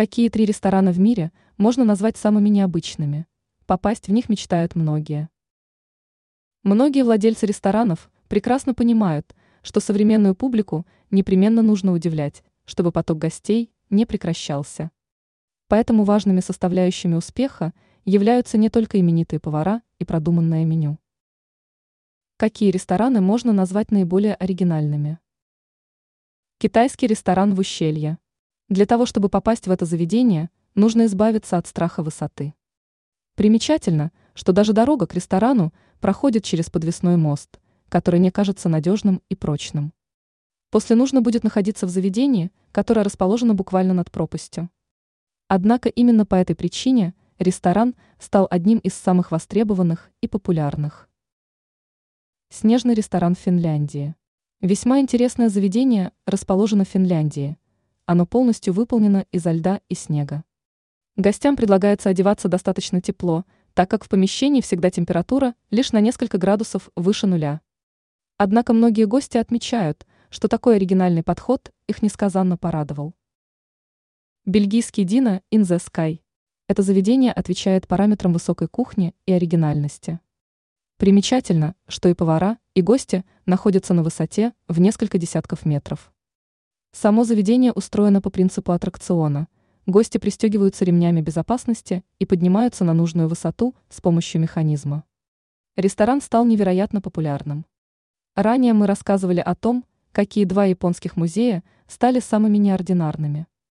Какие три ресторана в мире можно назвать самыми необычными? Попасть в них мечтают многие. Многие владельцы ресторанов прекрасно понимают, что современную публику непременно нужно удивлять, чтобы поток гостей не прекращался. Поэтому важными составляющими успеха являются не только именитые повара и продуманное меню. Какие рестораны можно назвать наиболее оригинальными? Китайский ресторан в ущелье. Для того, чтобы попасть в это заведение, нужно избавиться от страха высоты. Примечательно, что даже дорога к ресторану проходит через подвесной мост, который не кажется надежным и прочным. После нужно будет находиться в заведении, которое расположено буквально над пропастью. Однако именно по этой причине ресторан стал одним из самых востребованных и популярных. Снежный ресторан Финляндии. Весьма интересное заведение расположено в Финляндии – оно полностью выполнено изо льда и снега. Гостям предлагается одеваться достаточно тепло, так как в помещении всегда температура лишь на несколько градусов выше нуля. Однако многие гости отмечают, что такой оригинальный подход их несказанно порадовал. Бельгийский Дина in the Sky. Это заведение отвечает параметрам высокой кухни и оригинальности. Примечательно, что и повара, и гости находятся на высоте в несколько десятков метров. Само заведение устроено по принципу аттракциона. Гости пристегиваются ремнями безопасности и поднимаются на нужную высоту с помощью механизма. Ресторан стал невероятно популярным. Ранее мы рассказывали о том, какие два японских музея стали самыми неординарными.